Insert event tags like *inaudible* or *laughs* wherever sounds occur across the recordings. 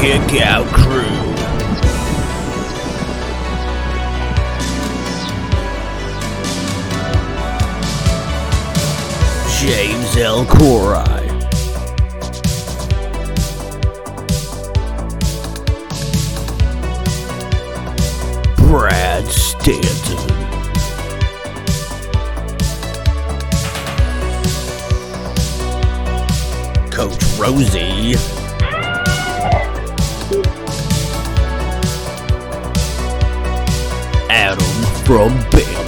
Kick Out Crew. James Elkouri. Brad Stanton. Coach Rosie. From Bama.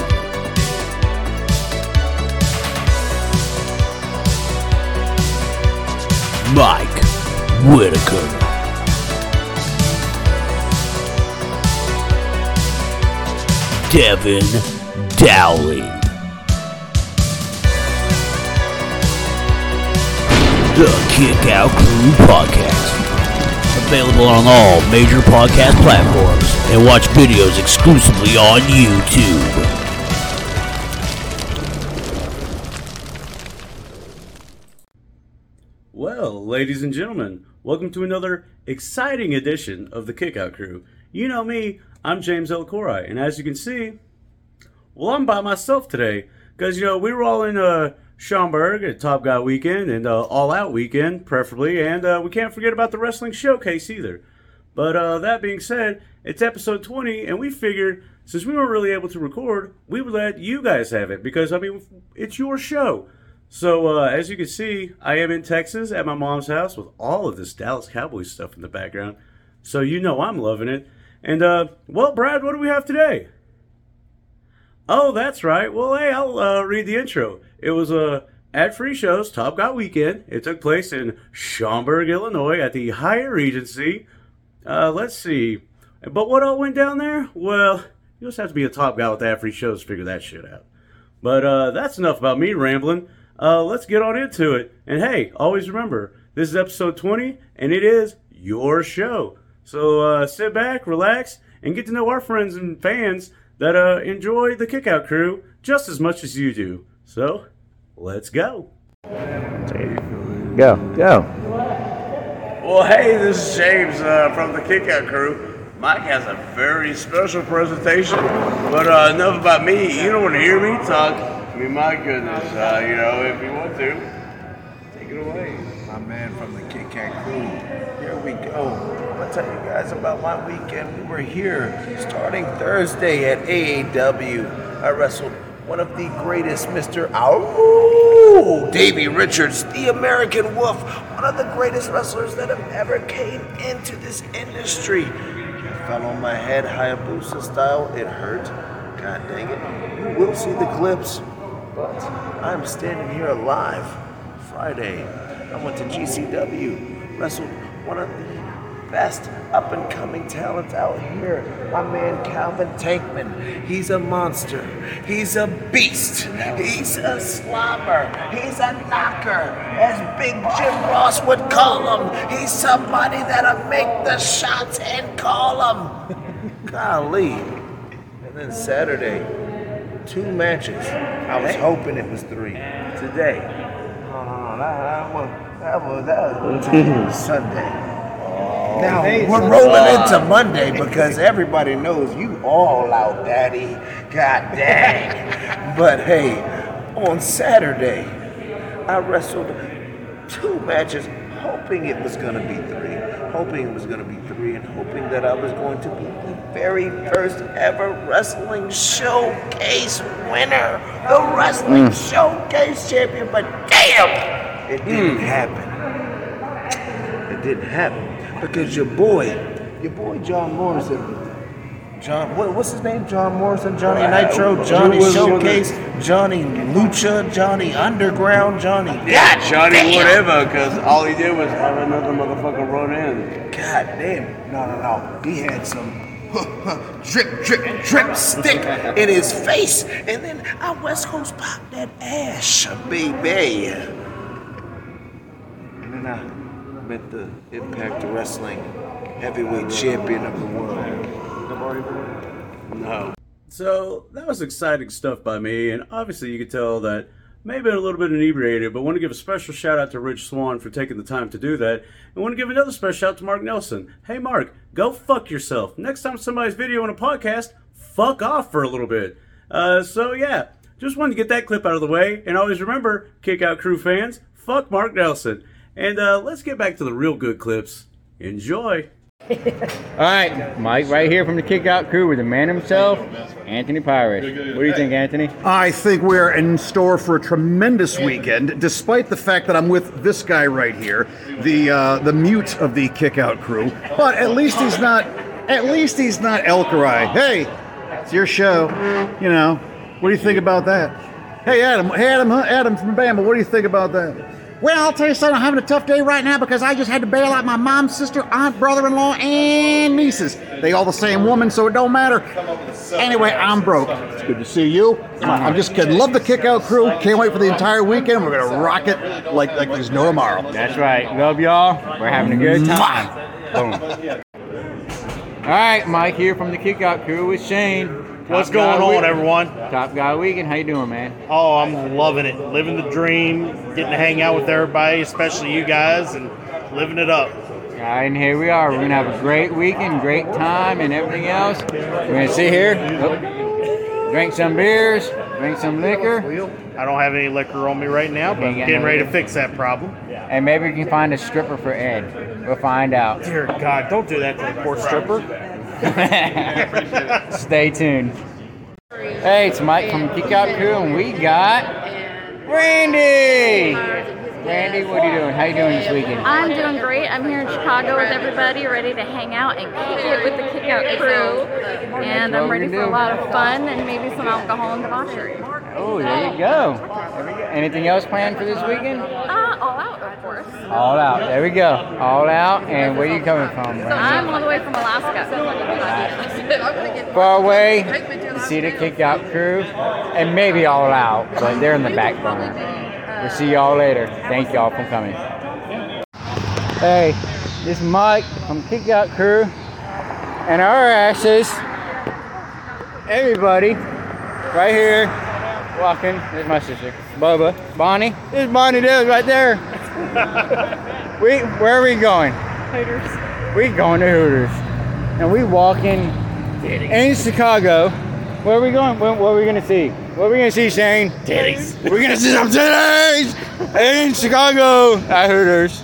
Mike Whitaker. Devin Dowling. The Kick Out Crew Podcast. Available on all major podcast platforms and watch videos exclusively on YouTube. Well, ladies and gentlemen, welcome to another exciting edition of the Kickout Crew. You know me, I'm James Elkouri, and as you can see, well, I'm by myself today because you know we were all in uh, Schaumburg at Top Guy Weekend and uh, All Out Weekend, preferably, and uh, we can't forget about the Wrestling Showcase either. But uh, that being said, it's episode 20, and we figured since we weren't really able to record, we would let you guys have it because I mean it's your show. So uh, as you can see, I am in Texas at my mom's house with all of this Dallas Cowboys stuff in the background. So you know I'm loving it. And uh, well, Brad, what do we have today? Oh, that's right. Well, hey, I'll uh, read the intro. It was a ad-free shows Top Guy Weekend. It took place in Schaumburg, Illinois, at the Hyatt Regency. Uh, let's see. But what all went down there? Well, you just have to be a top guy with ad-free shows to figure that shit out. But uh, that's enough about me rambling. Uh, let's get on into it. And hey, always remember, this is episode 20, and it is your show. So uh, sit back, relax, and get to know our friends and fans that uh, enjoy the Kickout Crew just as much as you do. So, let's go. Go, go. Well, hey, this is James uh, from the Kickout Crew. Mike has a very special presentation, but uh, enough about me. You don't want to hear me talk. I mean, my goodness, uh, you know, if you want to, take it away. my man from the Kit Kat crew. Here we go. I'm gonna tell you guys about my weekend. We were here starting Thursday at AAW. I wrestled one of the greatest, Mr. Ow, Davey Richards, the American Wolf, one of the greatest wrestlers that have ever came into this industry. I fell on my head, Hayabusa style. It hurt. God dang it. You will see the clips. But I'm standing here alive. Friday, I went to GCW, wrestled one of the best up and coming talents out here. My man Calvin Tankman. He's a monster. He's a beast. He's a slobber. He's a knocker. As Big Jim Ross would call him. He's somebody that'll make the shots and call them. *laughs* Golly. And then Saturday, two matches. I was hoping it was three. Today. No, no, no. That, that was, that was, that was *laughs* Sunday. Now we're rolling uh, into Monday because everybody knows you all out, Daddy. God dang. *laughs* but hey, on Saturday, I wrestled two matches, hoping it was gonna be three, hoping it was gonna be three, and hoping that I was going to be the very first ever wrestling showcase winner, the mm. wrestling showcase champion. But damn, it mm. didn't happen. It didn't happen because your boy, your boy John Morrison, John, what, what's his name? John Morrison, Johnny Nitro, Johnny Showcase, Johnny Lucha, Johnny Underground, Johnny. Yeah, Johnny damn. whatever, because all he did was have another motherfucker run in. God damn. No, no, no. He had some *laughs* drip, drip, drip stick in his face. And then our West Coast popped that ash, baby. Met the Impact Wrestling heavyweight champion of the world. No. So that was exciting stuff by me, and obviously you could tell that may have been a little bit inebriated, but want to give a special shout out to Rich Swann for taking the time to do that. And want to give another special shout out to Mark Nelson. Hey, Mark, go fuck yourself. Next time somebody's video on a podcast, fuck off for a little bit. Uh, so, yeah, just wanted to get that clip out of the way. And always remember, Kick Out Crew fans, fuck Mark Nelson. And uh, let's get back to the real good clips. Enjoy. All right, Mike, right here from the Kickout Crew with the man himself, Anthony Pires. What do you think, Anthony? I think we're in store for a tremendous weekend, despite the fact that I'm with this guy right here, the uh, the mute of the Kickout crew. But at least he's not. At least he's not Elkouri. Hey, it's your show. You know, what do you think about that? Hey, Adam. Hey, Adam. Adam from Bama. What do you think about that? Well, I'll tell you something. I'm having a tough day right now because I just had to bail out my mom, sister, aunt, brother-in-law, and nieces. They all the same woman, so it don't matter. Anyway, I'm broke. It's good to see you. I'm just kidding. Love the Kickout crew. Can't wait for the entire weekend. We're gonna rock it like like there's no tomorrow. That's right. Love y'all. We're having a good time. Boom. All right, Mike here from the Kickout Crew with Shane. What's Top going on, everyone? Top Guy Weekend. How you doing, man? Oh, I'm loving it. Living the dream, getting to hang out with everybody, especially you guys, and living it up. All right, and here we are. We're gonna have a great weekend, great time, and everything else. We're gonna sit here, oh, drink some beers, drink some liquor, I don't have any liquor on me right now, but I'm getting ready to fix that problem. and maybe we can find a stripper for Ed. We'll find out. Dear God, don't do that to the poor stripper. *laughs* Stay tuned. Hey, it's Mike from Kick Out Crew, and we got Randy. Randy, what are you doing? How you doing this weekend? I'm doing great. I'm here in Chicago with everybody, ready to hang out and kick it with the Kickout crew. And I'm ready for a lot of fun and maybe some alcohol and debauchery. Oh, there you go. We go. Anything else planned for this weekend? Uh, all out, of course. All out. There we go. All out. And where are you coming from? Randy? I'm all the way from Alaska. *laughs* Far away to see the Kick Out Crew, and maybe All Out, but they're in the back burner. We'll see y'all later. Thank y'all for coming. Hey, this is Mike from Kick Out Crew, and our asses, everybody, right here, walking. There's my sister, Bubba, Bonnie. There's Bonnie Dale right there. *laughs* we, where are we going? Hooters. We going to Hooters, and we walking in Chicago. Where are we going? What, what are we gonna see? What are we gonna see, Shane? Titties. We're gonna see some titties in Chicago at Hooters.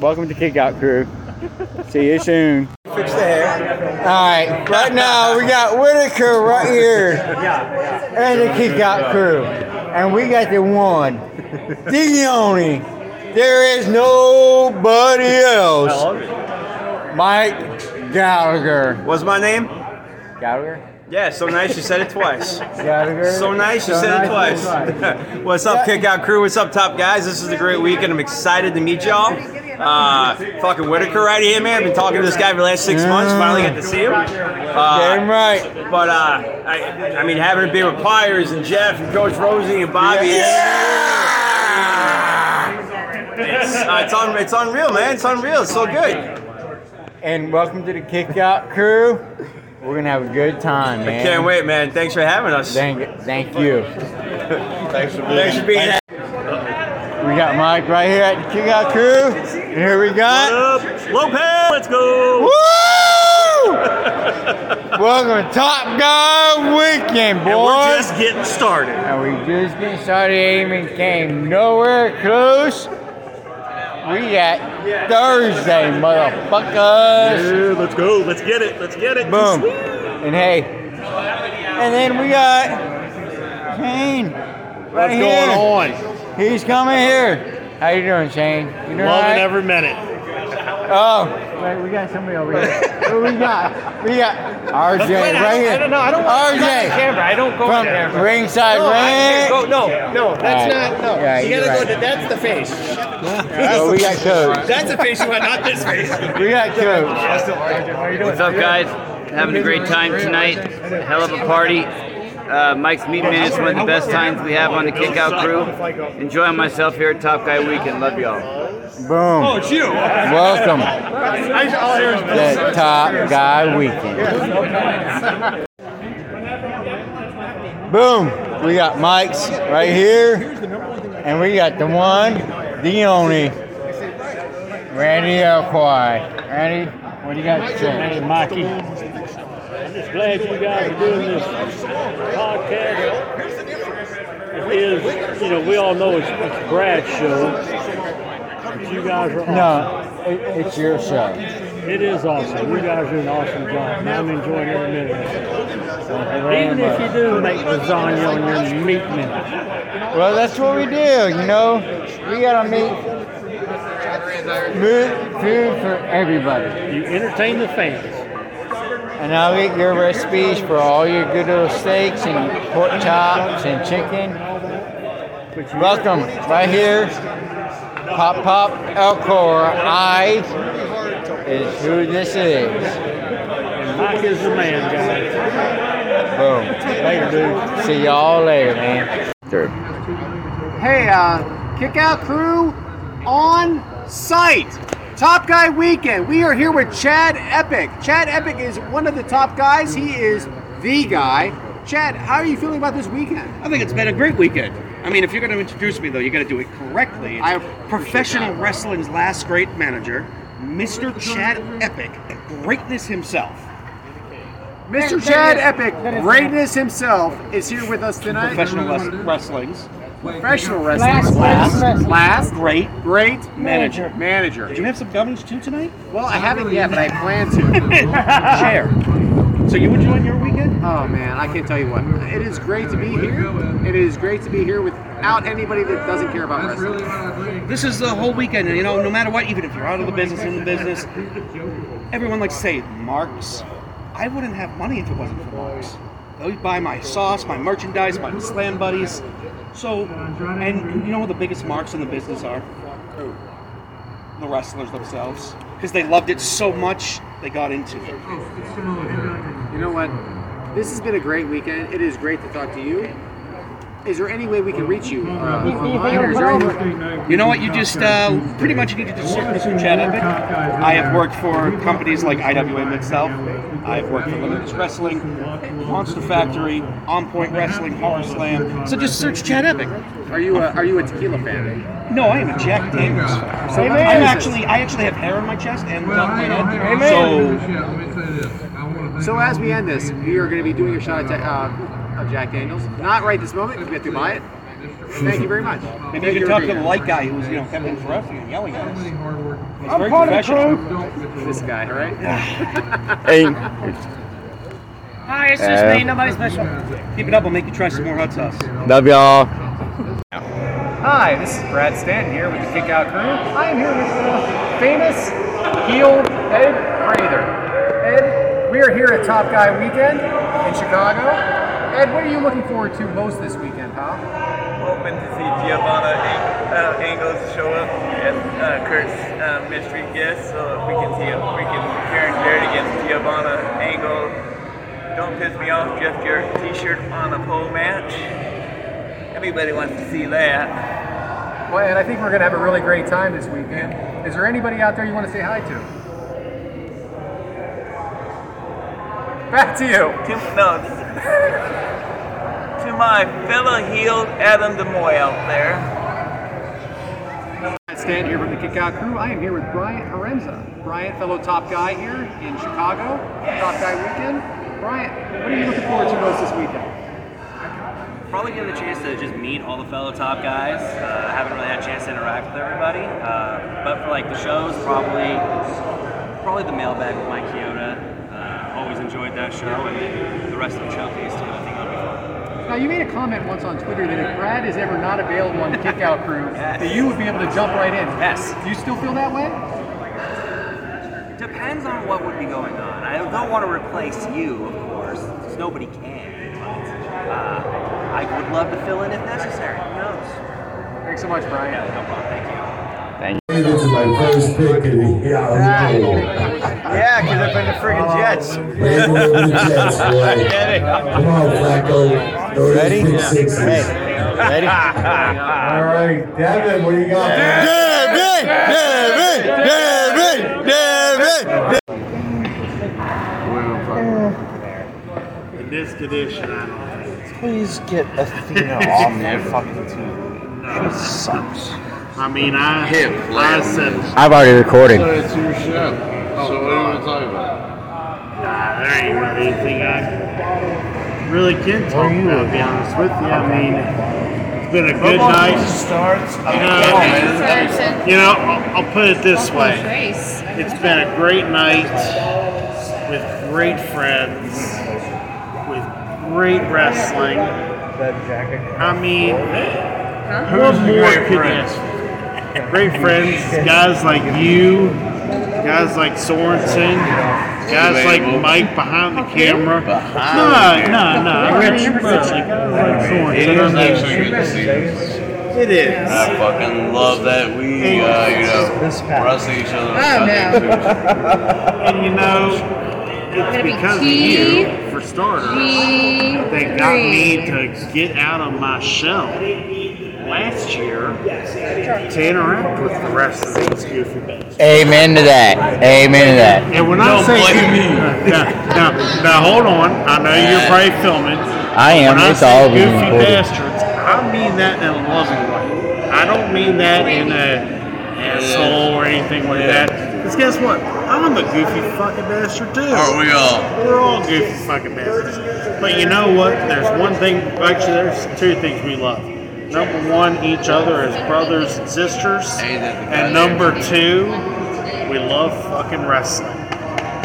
Welcome to Kick Out Crew. See you soon. Fix the hair. All right, right now we got Whitaker right here and the Kick Out Crew, and we got the one, the only. There is nobody else. Mike Gallagher. What's my name? Gallagher. Yeah, so nice you said it twice. Gallagher. So nice you So said it nice twice. said it *laughs* What's up, Kick Out Crew? What's up, top guys? This is a great weekend. I'm excited to meet y'all. Uh, fucking Whitaker right here, man. I've been talking to this guy for the last six months. Finally got to see him. Uh, Damn right. But uh, I, I mean, having a beer with Pires and Jeff and Coach Rosie and Bobby. It's, uh, it's, un, it's unreal, man. It's unreal. It's so good. And welcome to the Kick Out Crew. We're gonna have a good time, man. Can't wait, man. Thanks for having us. Thank, thank you. Thanks for being, Thanks for being here. We got Mike right here at the Kick Out Crew. And here we got. Lopez, let's go. Woo! welcome to Top Guy Weekend, boys. And we're just getting started. And we just getting started. Ain't even came nowhere close. We got Thursday, motherfuckers. Yeah, let's go. Let's get it. Let's get it. Boom. And hey, and then we got Kane. right What's here. going on? He's coming here. How you doing, Shane? You doing Loving right? every minute. Oh, wait, we got somebody over here. Who we got? We got RJ right here. I don't know. I don't want to RJ camera. I don't go from there. ringside No, I ring. go. No, no, that's All right. not. No, Yeah, you gotta right. go. To, that's the face. Oh, we got Coach. That's the face you want, not this face. We got Coach. What's up, guys? Having a great time tonight. Hell of a party. Uh, Mike's Meat Man is one of the best times we have on the Kickout crew. Enjoying myself here at Top Guy Weekend. Love y'all. Boom. Oh, it's you. Welcome to Top Guy Weekend. Boom. We got Mike's right here, and we got the one, the only, Randy Elkouri. Randy, what do you got to say? Hey, Mikey. Just glad you guys are doing this podcast. It is, you know, we all know it's, it's Brad's show, but you guys are awesome. No, it, it's your show. It is awesome. You guys do an awesome job. and I'm enjoying every minute of it. Even if you do make lasagna on your meat minute. Well, that's what we do, you know. We gotta meet food, food for everybody. You entertain the fans. And I'll get your recipes for all your good little steaks and pork chops and chicken. Welcome, right here. Pop Pop Elcor. I is who this is. And Mike is the man, guys. Boom. Later, dude. See y'all later, man. Hey, uh, kick out crew on site. Top Guy Weekend. We are here with Chad Epik. Chad Epik is one of the top guys. He is the guy. Chad, how are you feeling about this weekend? I think it's been a great weekend. I mean, if you're going to introduce me, though, you got to do it correctly. I have professional wrestling's last great manager, Mr. Chad Epik, greatness himself. Mr. Chad Epik, greatness himself, is here with us tonight. Professional wrestling's Professional wrestling. Last- last- last, great, great manager. Manager. Did you have some gummies too tonight? Well, I haven't yet, but I plan to. *laughs* Share. So you enjoying your weekend? Oh man, I can't tell you what. It is great to be here. It is great to be here without anybody that doesn't care about wrestling. This is the whole weekend, and you know, no matter what, even if you're out of the business, in the business, everyone likes to say, Marks, I wouldn't have money if it wasn't for Marks. They buy my sauce, my merchandise, my slam buddies. So, and you know what the biggest marks in the business are? The wrestlers themselves. Because they loved it so much, they got into it. You know what? This has been a great weekend. It is great to talk to you. Is there any way we can reach you? Uh, online, or is there any- You know what? You just uh, pretty much need to just search Mr. Chad Epik. I have worked for companies like IWA itself. I've worked for Limitless Wrestling, Monster Factory, On Point Wrestling, Horror Slam. So just search Chad Epik. Are you a, are you a tequila fan? No, I am a Jack Daniels fan. So I'm Amen. actually I actually have hair on my chest and on my head. So So as we end this, we are going to be doing a shot at uh, of Jack Daniels. Not right this moment because we have to buy it. Thank you very much. maybe Thank you can talk to the being light guy who was you know kept interrupting and yelling at us. It's I'm very part of the professional. This guy, right? *laughs* Hey. Hi, it's just me, nobody special. Keep it up, I'll make you try some more hot sauce. Love y'all. Hi, this is Brad Stanton here with the Kick Out Crew. I am here with the famous heel Ed Prather. Ed, we are here at Top Guy Weekend in Chicago. Ed, what are you looking forward to most this weekend, pal? I'm hoping to see Giovanna Ang- uh, Angles show up as uh, Kurt's uh, mystery guest, so we can see a freaking Karen Jarrett against Giovanna Angle. Don't piss me off, Jeff Jarrett T-shirt on a pole match. Everybody wants to see that. Well, and I think we're going to have a really great time this weekend. Is there anybody out there you want to say hi to? Back to you. To, no, *laughs* my fellow heel Adam DeMoy out there. Brad Stanton here from the Kick Out Crew. I am here with Bryant Haremza. Bryant, fellow top guy here in Chicago, Top Guy Weekend. Bryant, what are you looking forward to most this weekend? Probably get the chance to just meet all the fellow top guys. Uh, I haven't really had a chance to interact with everybody. Uh, but for like the shows, probably probably the mailbag with Mike Chioda. Uh, always enjoyed that show, and then the rest of the showcase too. I think it'll be fun. Now, you made a comment once on Twitter that if Brad is ever not available on the Kick Out Crew, *laughs* that you would be able to jump right in. Yes. Do you still feel that way? Depends on what would be going on. I don't want to replace you, of course, because nobody can. Uh, I would love to fill in if necessary. Who knows? Thanks so much, Brian. Yeah, no problem. Thank you. This is my first pick in the Yeah, because they're playing the friggin' Jets. *laughs* Come on, Flacco. Throw this Ready? Ready? *laughs* All right, Devin, what do you got? Devin! Devin! Devin! Devin! Devin! in this condition, I don't think. Please get Athena *laughs* off the fucking team. She sucks. I mean, I, I said, I've already recorded. So it's your show. So what are we talking about? Nah, there ain't really anything I really can talk about, to be honest with you. I mean, it's been a good Football night. starts. You know, come man. You know I'll, I'll put it this way. It's been a great night with great friends, with great wrestling. I mean, what Who's the more great could you friends? *laughs* ask? Great friends, guys like you, guys like Sorensen, guys like Mike behind the camera. No, no, no, Rich, Rich, guys like Sorensen. It is I actually good to see this. It is. I fucking love that we, uh, you know, wrestle each other. Oh, no. And you know, it's because of you, for starters, that got me to get out of my shell last year to interact with the rest of these goofy bastards. Amen to that. Amen to that. And when I say goofy, *laughs* now, now, now hold on, I know you're probably filming. I am. When I It's say all goofy recorded. bastards, I mean that in a loving way. I don't mean that in a asshole or anything like that. Because guess what? I'm a goofy fucking bastard too. Aren't we all? We're all goofy fucking bastards. But you know what? There's one thing. Actually, there's two things we love. Number one, each other as brothers and sisters. And number two, we love fucking wrestling.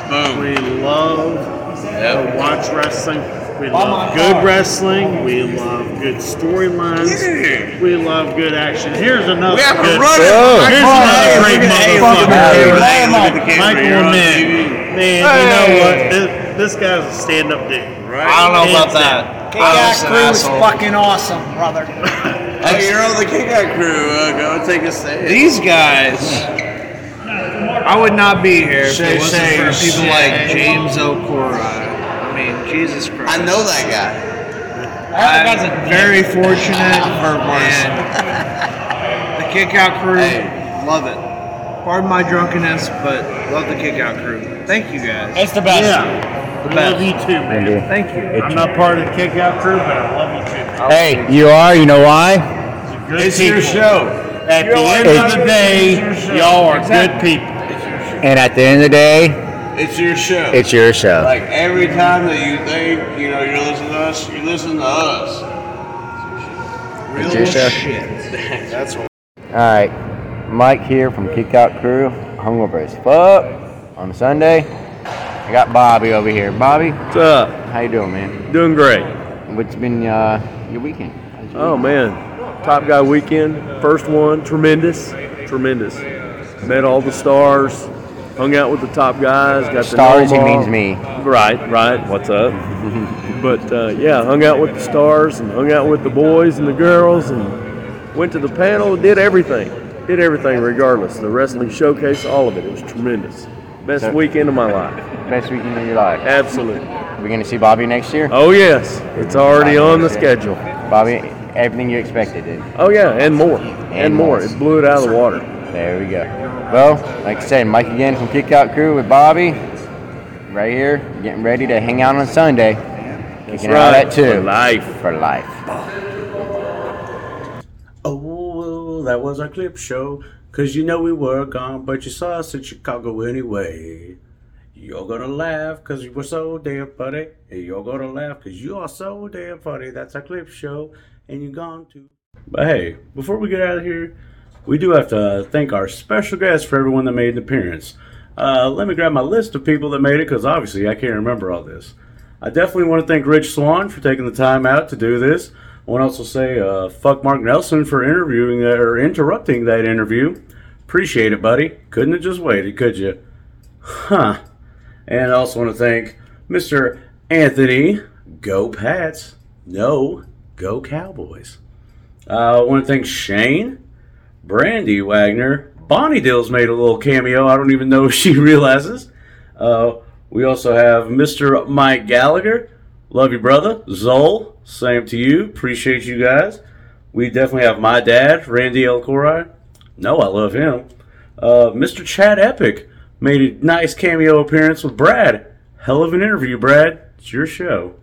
Boom. We love to watch wrestling. We oh love good wrestling. We love good storylines. We love good action. Here's another We have a good. running- Here's Come on, another great look motherfucker. look at the here. camera. Look at the camera. Michael You're on Man, you know what? This, this guy's a stand-up dude. Right? I don't know about Hands that. down. Kick-Ass crew is fucking awesome, brother. *laughs* Hey, you're on the kick-out crew. Uh, go take a stand. These guys, I would not be here if Shay, it wasn't Shay, for people Shay. like James O'Cora. I mean, Jesus Christ. I know that guy. I'm very fortunate *laughs* and the kick out crew, love it. Pardon my drunkenness, but love the kick out crew. Thank you guys. It's the best. Yeah. The I best. love you too, man. you. Thank you. I'm not part of the kick-out crew, but I love you too. Hey, you are. You know why? Good It's people. your show. At the end of the day, y'all are good people. And at the end of the day, It's your show. it's your show. Like every time that you think, you know, you're listening to us, you listen to us. Real It's your show. shit. *laughs* That's what. All right, Mike here from Kickout Crew. Hungover as fuck on Sunday. I got Bobby over here. Bobby, What's up? how you doing, man? Doing great. What's been uh, your weekend? Your Oh weekend? man, Top Guy weekend, first one, tremendous, tremendous. Met all the stars, hung out with the top guys. Got Stars, to he means me. Right, right. What's up? *laughs* but uh, yeah, hung out with the stars and hung out with the boys and the girls and went to the panel. Did everything, did everything regardless. The wrestling showcase, all of it. It was tremendous. Best So- weekend of my life. Best weekend of your life. Absolutely. We're gonna see Bobby next year? Oh yes, it's already on the schedule. Bobby, everything you expected, dude. Oh yeah, and more, and, more. It blew it out of the water. There we go. Well, like I said, Mike again from Kickout Crew with Bobby. Right here, getting ready to hang out on Sunday. Kicking out right. at two. For life. For life. Oh, that was our clip show. Cause you know we were gone, but you saw us in Chicago anyway. You're gonna laugh cause you were so damn funny. And you're gonna laugh cause you are so damn funny. That's our clip show. And you're gone too. But hey, before we get out of here, we do have to thank our special guests for everyone that made an appearance. Uh, let me grab my list of people that made it because obviously I can't remember all this. I definitely want to thank Rich Swann for taking the time out to do this. I want to also say uh, fuck Mark Nelson for interviewing that, or interrupting that interview. Appreciate it, buddy. Couldn't have just waited, could you? Huh. And I also want to thank Mr. Anthony. Go Pats. No, go Cowboys. Uh, I want to thank Shane, Brandy Wagner. Bonnie Dills made a little cameo. I don't even know *laughs* if she realizes. Uh, we also have Mr. Mike Gallagher. Love you, brother. Zoel, same to you. Appreciate you guys. We definitely have my dad, Randy Elkouri. No, I love him. Uh, Mr. Chad Epik made a nice cameo appearance with Brad. Hell of an interview, Brad. It's your show.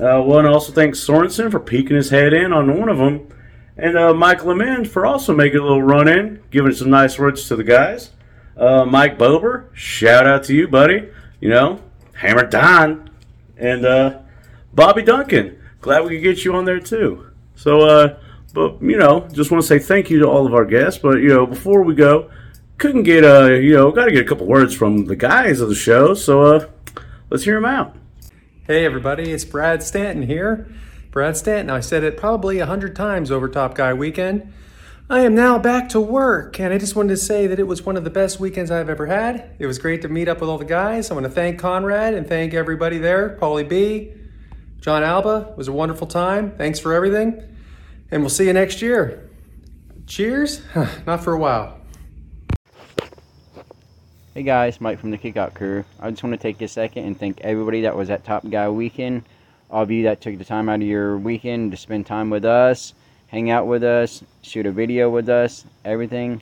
Uh, and also thanks Sorensen for peeking his head in on one of them, and uh, Mike Lemon for also making a little run in, giving some nice words to the guys. Uh, Mike Bober, shout out to you, buddy. You know, Hammer Don, and uh, Bobby Duncan. Glad we could get you on there too. So, uh, but you know, just want to say thank you to all of our guests. But you know, before we go, couldn't get uh, you know, got to get a couple words from the guys of the show. So, uh, let's hear them out. Hey everybody, it's Brad Stanton here. Brad Stanton, I said it probably a hundred times over Top Guy Weekend. I am now back to work, and I just wanted to say that it was one of the best weekends I've ever had. It was great to meet up with all the guys. I want to thank Conrad and thank everybody there, Paulie B, John Alba. Was a wonderful time. Thanks for everything, and we'll see you next year. Cheers? *laughs* Not for a while. Hey guys, Mike from the Kickout Crew. I just want to take a second and thank everybody that was at Top Guy Weekend. All of you that took the time out of your weekend to spend time with us, hang out with us, shoot a video with us, everything.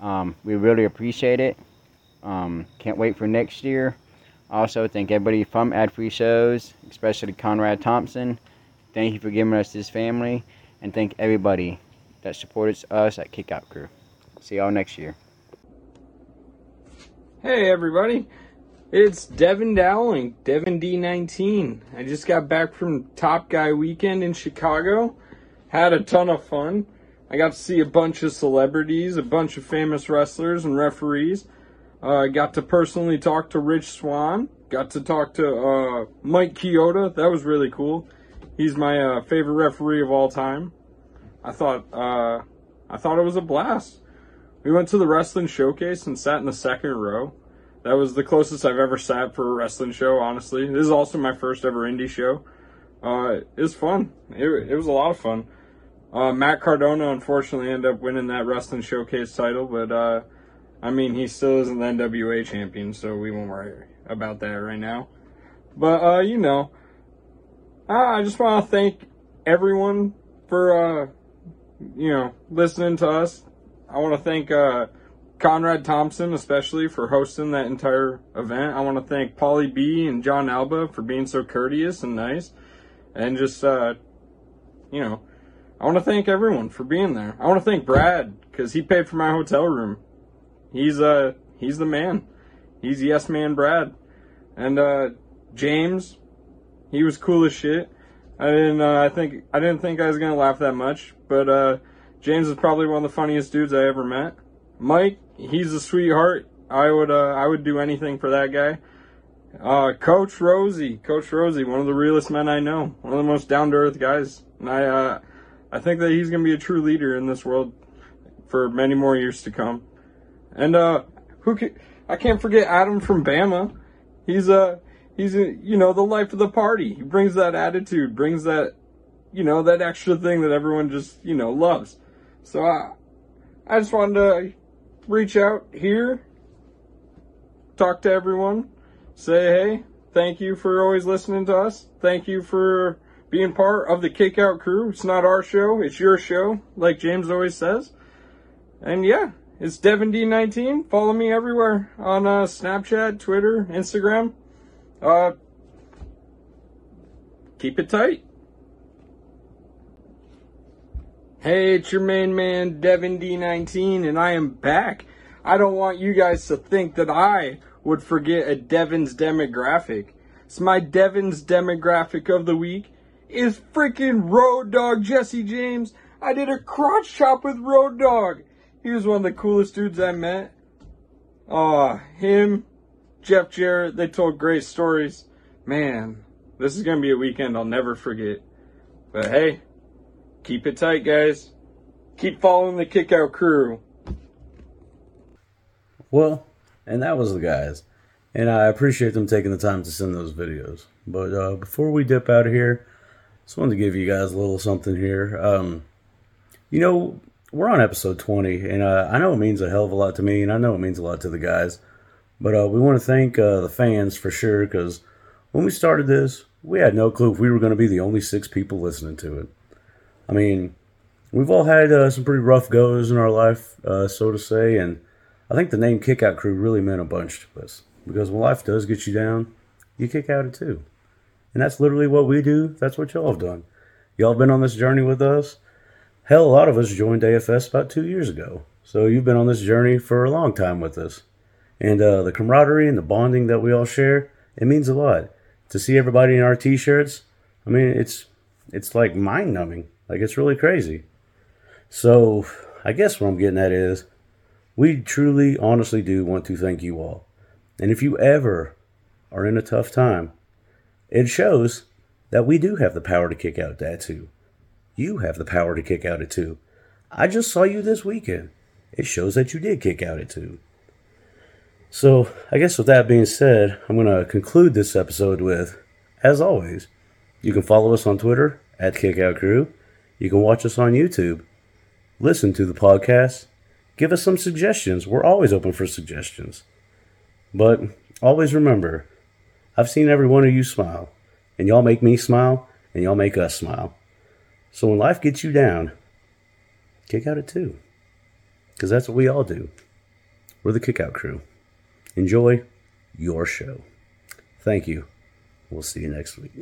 Um, we really appreciate it. Um, can't wait for next year. Also, thank everybody from Ad Free Shows, especially Conrad Thompson. Thank you for giving us this family, and thank everybody that supported us at Kickout Crew. See y'all next year. Hey everybody, it's Devin Dowling, Devin D19. I just got back from Top Guy Weekend in Chicago. Had a ton of fun. I got to see a bunch of celebrities, a bunch of famous wrestlers and referees. Uh, I got to personally talk to Rich Swann. Got to talk to uh, Mike Chioda. That was really cool. He's my uh, favorite referee of all time. I thought uh, I thought it was a blast. We went to the wrestling showcase and sat in the second row. That was the closest I've ever sat for a wrestling show, honestly. This is also my first ever indie show. Uh, it was fun. It, it was a lot of fun. Uh, Matt Cardona unfortunately ended up winning that wrestling showcase title, but uh, I mean he still isn't the NWA champion, so we won't worry about that right now. But uh, you know, I just want to thank everyone for uh, you know listening to us. I want to thank uh, Conrad Thompson especially for hosting that entire event. I want to thank Paulie B and John Alba for being so courteous and nice, and just uh, you know, I want to thank everyone for being there. I want to thank Brad because he paid for my hotel room. He's uh he's the man. He's yes man Brad, and uh, James, he was cool as shit. I didn't uh, I think I didn't think I was gonna laugh that much, but uh, James is probably one of the funniest dudes I ever met. Mike, he's a sweetheart. I would uh, I would do anything for that guy. Uh, Coach Rosie, Coach Rosie, one of the realest men I know, one of the most down to earth guys, and I uh, I think that he's gonna be a true leader in this world for many more years to come. And uh, who can, I can't forget Adam from Bama. He's uh he's a, you know the life of the party. He brings that attitude, brings that you know that extra thing that everyone just you know loves. So I I just wanted to reach out here, talk to everyone, say hey, thank you for always listening to us. Thank you for being part of the Kickout crew. It's not our show, it's your show, like James always says. And yeah, it's Devin D19. Follow me everywhere on uh, Snapchat, Twitter, Instagram. Uh, keep it tight. Hey, it's your main man, Devin D19, and I am back. I don't want you guys to think that I would forget a Devin's demographic. It's my Devin's demographic of the week is freaking Road Dog Jesse James. I did a crotch chop with Road Dog. He was one of the coolest dudes I met. Aw, him, Jeff Jarrett, they told great stories. Man, this is gonna be a weekend I'll never forget. But hey, keep it tight, guys. Keep following the Kickout crew. Well, and that was the guys. And I appreciate them taking the time to send those videos. But uh, before we dip out of here, just wanted to give you guys a little something here. Um, you know, we're on episode 20, and uh, I know it means a hell of a lot to me, and I know it means a lot to the guys. But uh, we want to thank uh, the fans for sure, because when we started this, we had no clue if we were going to be the only six people listening to it. I mean, we've all had uh, some pretty rough goes in our life, uh, so to say, and I think the name Kickout Crew really meant a bunch to us because when life does get you down, you kick out it too. And that's literally what we do. That's what y'all have done. Y'all have been on this journey with us. Hell, a lot of us joined AFS about two years ago. So you've been on this journey for a long time with us. And uh, the camaraderie and the bonding that we all share, it means a lot. To see everybody in our t-shirts, I mean, it's it's like mind numbing. Like it's really crazy. So I guess what I'm getting at is we truly, honestly do want to thank you all. And if you ever are in a tough time, it shows that we do have the power to kick out that too. You have the power to kick out it too. I just saw you this weekend. It shows that you did kick out it too. So, I guess with that being said, I'm going to conclude this episode with, as always, you can follow us on Twitter at Kickout Crew. You can watch us on YouTube. Listen to the podcast. Give us some suggestions. We're always open for suggestions. But always remember, I've seen every one of you smile, and y'all make me smile, and y'all make us smile. So when life gets you down, kick out it too. Because that's what we all do. We're the Kickout Crew. Enjoy your show. Thank you. We'll see you next week.